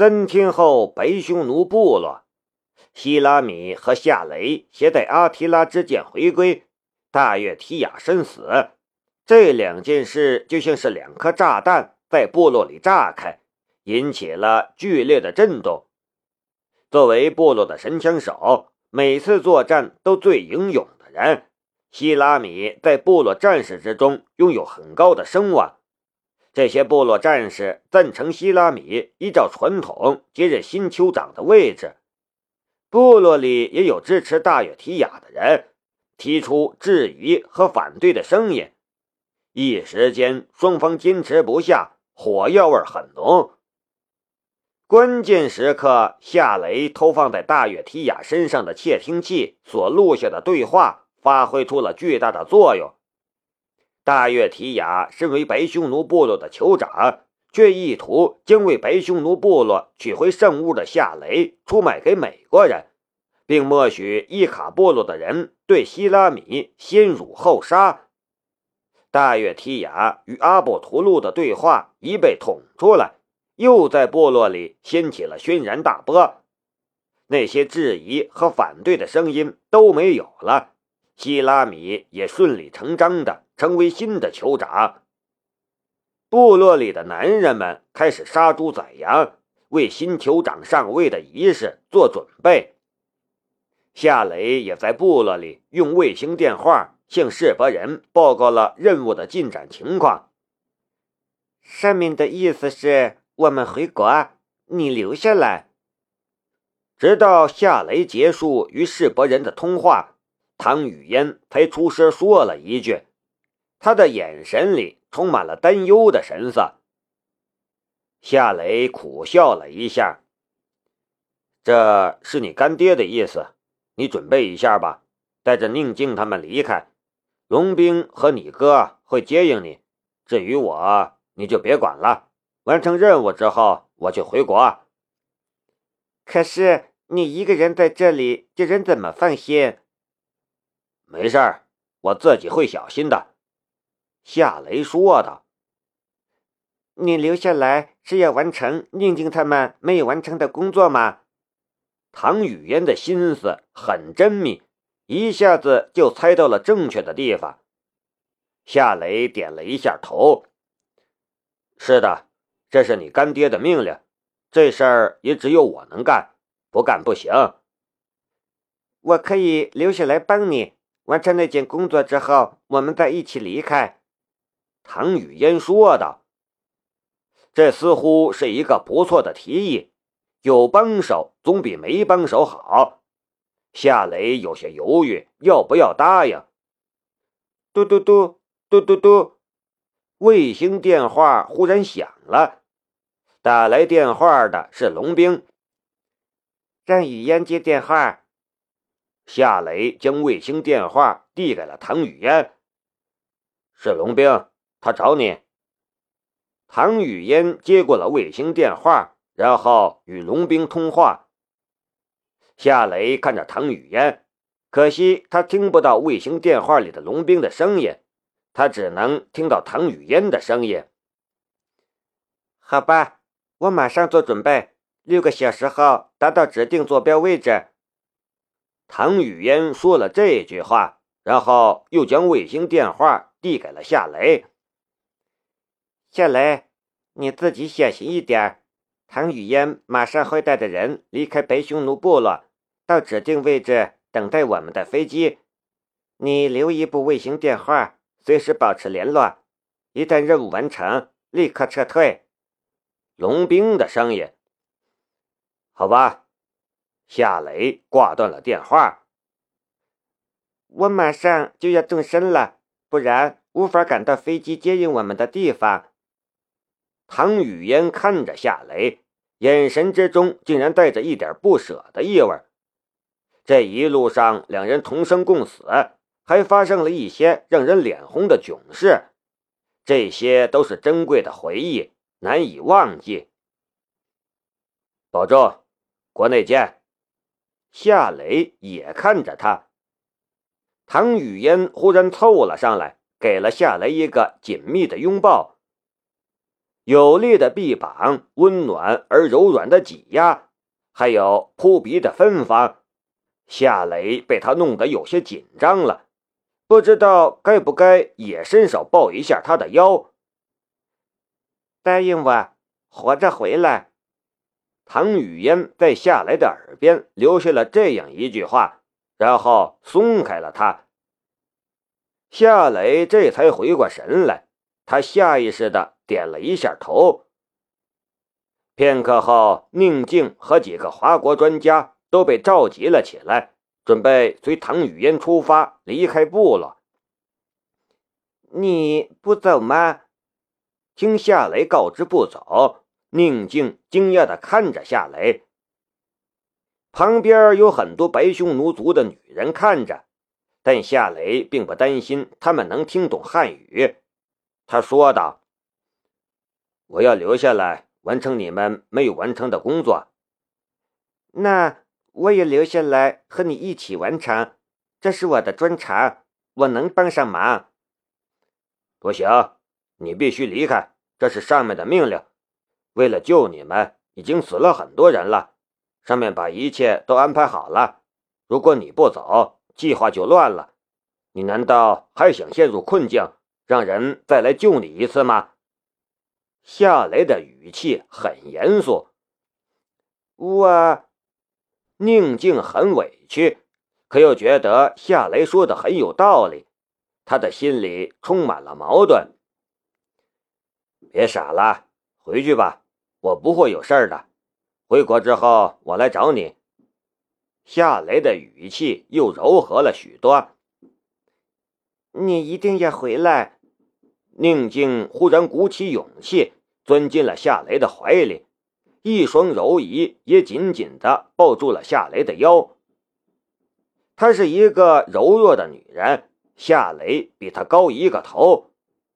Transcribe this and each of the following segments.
三天后，白匈奴部落，希拉米和夏雷携带阿提拉之剑回归，大月提亚身死。这两件事就像是两颗炸弹在部落里炸开，引起了剧烈的震动。作为部落的神枪手，每次作战都最英勇的人，希拉米在部落战士之中拥有很高的声望。这些部落战士赞成希拉米依照传统接任新酋长的位置。部落里也有支持大约提亚的人，提出质疑和反对的声音。一时间，双方坚持不下，火药味很浓。关键时刻，夏雷偷放在大约提亚身上的窃听器所录下的对话发挥出了巨大的作用。大月提亚身为白匈奴部落的酋长，却意图将为白匈奴部落取回圣物的夏雷出卖给美国人，并默许伊卡部落的人对希拉米先辱后杀。大月提亚与阿布图路的对话一被捅出来，又在部落里掀起了轩然大波。那些质疑和反对的声音都没有了。希拉米也顺理成章的成为新的酋长。部落里的男人们开始杀猪宰羊，为新酋长上位的仪式做准备。夏雷也在部落里用卫星电话向世伯人报告了任务的进展情况。上面的意思是我们回国，你留下来。直到夏雷结束与世伯人的通话。唐雨嫣才出声说了一句，他的眼神里充满了担忧的神色。夏雷苦笑了一下：“这是你干爹的意思，你准备一下吧，带着宁静他们离开。龙兵和你哥会接应你，至于我，你就别管了。完成任务之后，我就回国。可是你一个人在这里，这人怎么放心？”没事儿，我自己会小心的。”夏雷说道。“你留下来是要完成宁静他们没有完成的工作吗？”唐雨嫣的心思很缜密，一下子就猜到了正确的地方。夏雷点了一下头：“是的，这是你干爹的命令，这事儿也只有我能干，不干不行。我可以留下来帮你。”完成那件工作之后，我们再一起离开。”唐雨嫣说道。“这似乎是一个不错的提议，有帮手总比没帮手好。”夏雷有些犹豫，要不要答应？嘟嘟嘟嘟嘟嘟，卫星电话忽然响了，打来电话的是龙兵。让雨嫣接电话。夏雷将卫星电话递给了唐雨嫣。是龙兵，他找你。唐雨嫣接过了卫星电话，然后与龙兵通话。夏雷看着唐雨嫣，可惜他听不到卫星电话里的龙兵的声音，他只能听到唐雨嫣的声音。好吧，我马上做准备，六个小时后达到指定坐标位置。唐雨嫣说了这句话，然后又将卫星电话递给了夏雷。夏雷，你自己小心一点。唐雨嫣马上会带着人离开白匈奴部落，到指定位置等待我们的飞机。你留一部卫星电话，随时保持联络。一旦任务完成，立刻撤退。龙兵的声音。好吧。夏雷挂断了电话。我马上就要动身了，不然无法赶到飞机接应我们的地方。唐雨嫣看着夏雷，眼神之中竟然带着一点不舍的意味。这一路上，两人同生共死，还发生了一些让人脸红的囧事，这些都是珍贵的回忆，难以忘记。保重，国内见。夏雷也看着他，唐雨嫣忽然凑了上来，给了夏雷一个紧密的拥抱。有力的臂膀，温暖而柔软的挤压，还有扑鼻的芬芳，夏雷被他弄得有些紧张了，不知道该不该也伸手抱一下他的腰。答应我，活着回来。唐雨嫣在夏雷的耳边留下了这样一句话，然后松开了他。夏雷这才回过神来，他下意识的点了一下头。片刻后，宁静和几个华国专家都被召集了起来，准备随唐雨嫣出发离开部落。你不走吗？听夏雷告知不走。宁静惊讶地看着夏雷，旁边有很多白匈奴族的女人看着，但夏雷并不担心他们能听懂汉语。他说道：“我要留下来完成你们没有完成的工作。”那我也留下来和你一起完成，这是我的专长，我能帮上忙。不行，你必须离开，这是上面的命令。为了救你们，已经死了很多人了。上面把一切都安排好了。如果你不走，计划就乱了。你难道还想陷入困境，让人再来救你一次吗？夏雷的语气很严肃。我，宁静很委屈，可又觉得夏雷说的很有道理。他的心里充满了矛盾。别傻了，回去吧。我不会有事儿的，回国之后我来找你。夏雷的语气又柔和了许多。你一定要回来。宁静忽然鼓起勇气，钻进了夏雷的怀里，一双柔仪也紧紧地抱住了夏雷的腰。她是一个柔弱的女人，夏雷比她高一个头，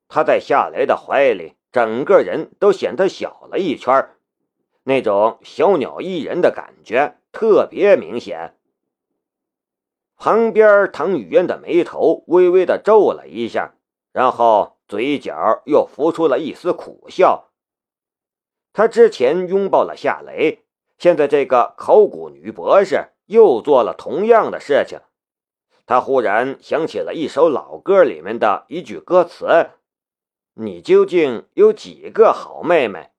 她在夏雷的怀里。整个人都显得小了一圈那种小鸟依人的感觉特别明显。旁边唐雨嫣的眉头微微的皱了一下，然后嘴角又浮出了一丝苦笑。他之前拥抱了夏雷，现在这个考古女博士又做了同样的事情。他忽然想起了一首老歌里面的一句歌词。你究竟有几个好妹妹？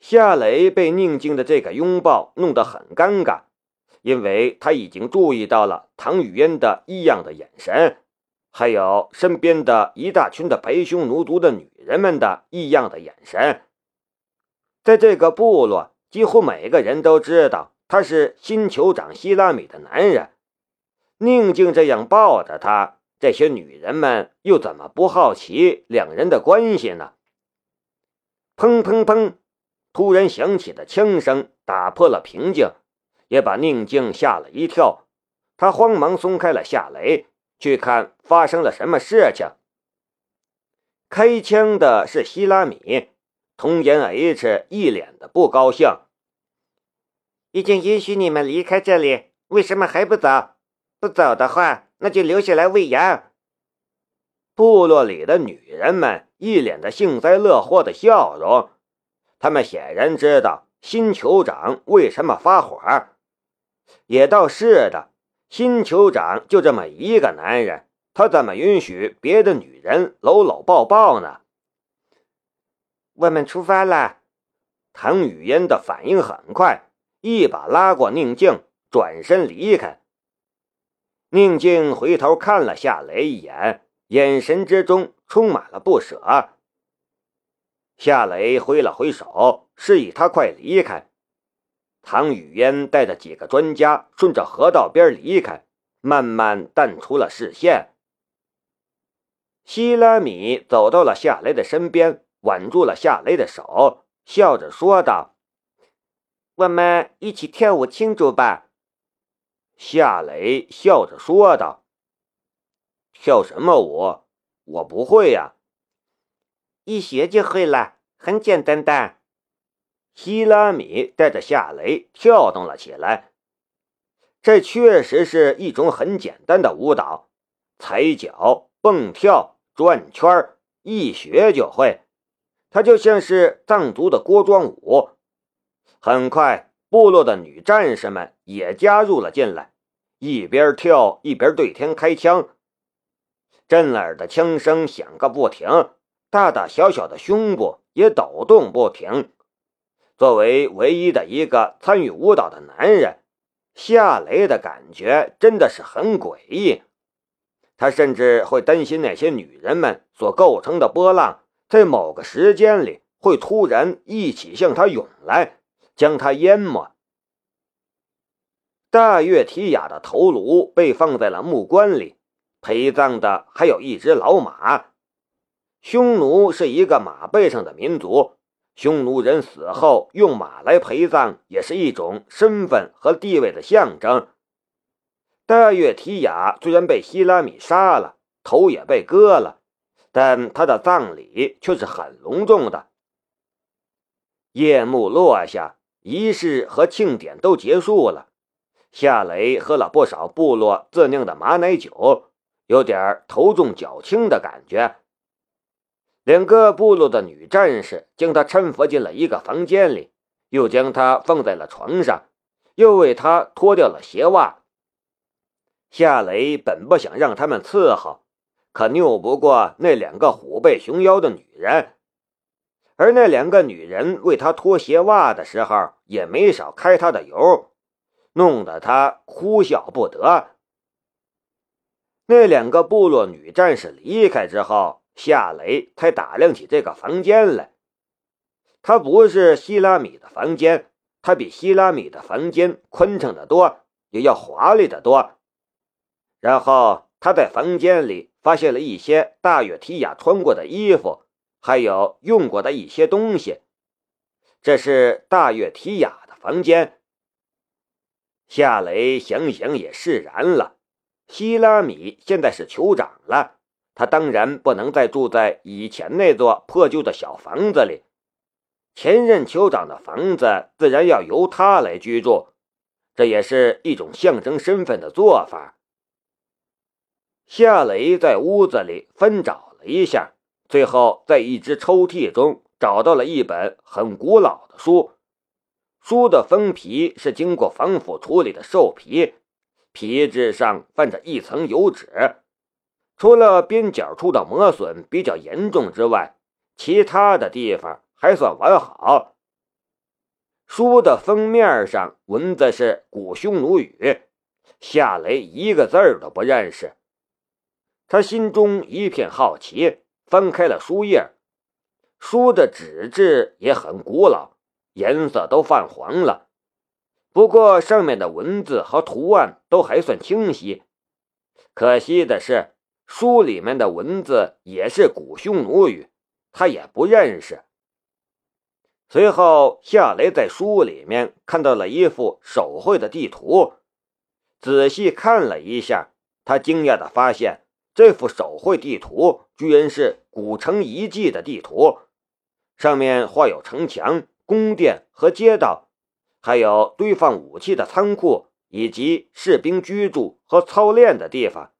夏雷被宁静的这个拥抱弄得很尴尬，因为他已经注意到了唐雨嫣的异样的眼神，还有身边的一大群的白匈奴族的女人们的异样的眼神。在这个部落，几乎每个人都知道他是新酋长希拉米的男人。宁静这样抱着他。这些女人们又怎么不好奇两人的关系呢？砰砰砰！突然响起的枪声打破了平静，也把宁静吓了一跳。他慌忙松开了夏雷，去看发生了什么事情。开枪的是希拉米，童颜 H 一脸的不高兴。已经允许你们离开这里，为什么还不走？不走的话。那就留下来喂羊。部落里的女人们一脸的幸灾乐祸的笑容，他们显然知道新酋长为什么发火。也倒是的，新酋长就这么一个男人，他怎么允许别的女人搂搂抱抱呢？我们出发了。唐雨嫣的反应很快，一把拉过宁静，转身离开。宁静回头看了夏雷一眼，眼神之中充满了不舍。夏雷挥了挥手，示意他快离开。唐雨嫣带着几个专家顺着河道边离开，慢慢淡出了视线。希拉米走到了夏雷的身边，挽住了夏雷的手，笑着说道：“我们一起跳舞庆祝吧。”夏雷笑着说道：“跳什么舞？我不会呀。一学就会了，很简单的。”希拉米带着夏雷跳动了起来。这确实是一种很简单的舞蹈，踩脚、蹦跳、转圈一学就会。它就像是藏族的锅庄舞。很快，部落的女战士们也加入了进来，一边跳一边对天开枪，震耳的枪声响个不停，大大小小的胸部也抖动不停。作为唯一的一个参与舞蹈的男人，夏雷的感觉真的是很诡异。他甚至会担心那些女人们所构成的波浪，在某个时间里会突然一起向他涌来，将他淹没。大月提雅的头颅被放在了木棺里，陪葬的还有一只老马。匈奴是一个马背上的民族，匈奴人死后用马来陪葬，也是一种身份和地位的象征。大月提雅虽然被希拉米杀了，头也被割了，但他的葬礼却是很隆重的。夜幕落下，仪式和庆典都结束了。夏雷喝了不少部落自酿的马奶酒，有点头重脚轻的感觉。两个部落的女战士将他搀扶进了一个房间里，又将他放在了床上，又为他脱掉了鞋袜。夏雷本不想让他们伺候，可拗不过那两个虎背熊腰的女人，而那两个女人为他脱鞋袜的时候，也没少开他的油，弄得他哭笑不得。那两个部落女战士离开之后，夏雷才打量起这个房间来。它不是希拉米的房间，它比希拉米的房间宽敞的多，也要华丽的多。然后他在房间里发现了一些大月提亚穿过的衣服，还有用过的一些东西。这是大月提亚的房间。夏雷想想也释然了。希拉米现在是酋长了，他当然不能再住在以前那座破旧的小房子里。前任酋长的房子自然要由他来居住，这也是一种象征身份的做法。夏雷在屋子里翻找了一下，最后在一只抽屉中找到了一本很古老的书。书的封皮是经过防腐处理的兽皮，皮质上泛着一层油脂，除了边角处的磨损比较严重之外，其他的地方还算完好。书的封面上文字是古匈奴语，夏雷一个字都不认识。他心中一片好奇，翻开了书页。书的纸质也很古老，颜色都泛黄了。不过上面的文字和图案都还算清晰。可惜的是，书里面的文字也是古匈奴语，他也不认识。随后，夏雷在书里面看到了一幅手绘的地图，仔细看了一下，他惊讶的发现。这幅手绘地图居然是古城遗迹的地图，上面画有城墙、宫殿和街道，还有堆放武器的仓库以及士兵居住和操练的地方。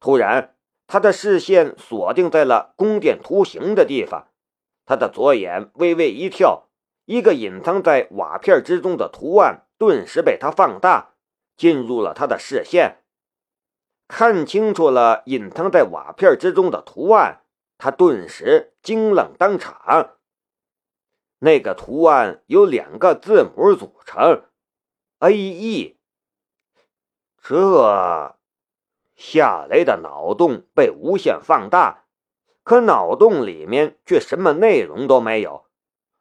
突然，他的视线锁定在了宫殿图形的地方，他的左眼微微一跳，一个隐藏在瓦片之中的图案顿时被他放大，进入了他的视线。看清楚了隐藏在瓦片之中的图案，他顿时惊愣当场。那个图案由两个字母组成，A E。这夏雷的脑洞被无限放大，可脑洞里面却什么内容都没有，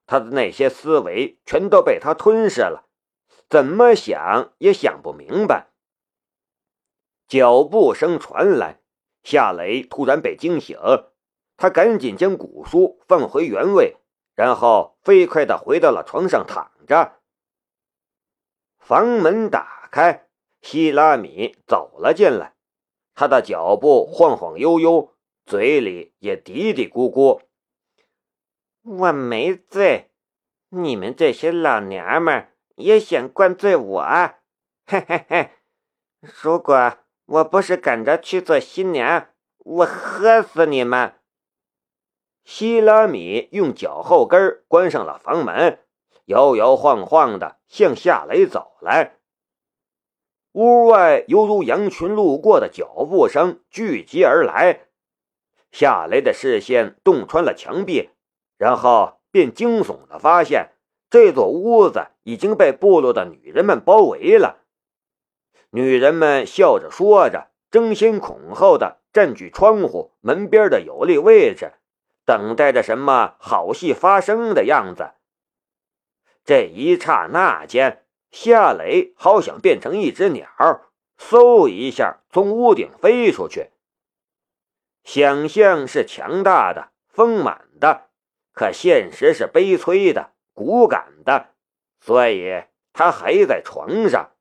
他的那些思维全都被他吞噬了，怎么想也想不明白。脚步声传来，夏雷突然被惊醒，他赶紧将古书放回原位，然后飞快地回到了床上躺着。房门打开，希拉米走了进来，他的脚步晃晃悠悠，嘴里也嘀嘀咕咕：“我没醉，你们这些老娘们也想灌醉我？嘿嘿嘿，如果……”我不是赶着去做新娘，我喝死你们！希拉米用脚后跟关上了房门，摇摇晃晃的向夏雷走来。屋外犹如羊群路过的脚步声聚集而来，夏雷的视线洞穿了墙壁，然后便惊悚的发现，这座屋子已经被部落的女人们包围了。女人们笑着说着，争先恐后的占据窗户门边的有利位置。等待着什么好戏发生的样子。这一刹那间，夏雷好想变成一只鸟，嗖一下从屋顶飞出去。想象是强大的、丰满的，可现实是悲催的、骨感的，所以他还在床上。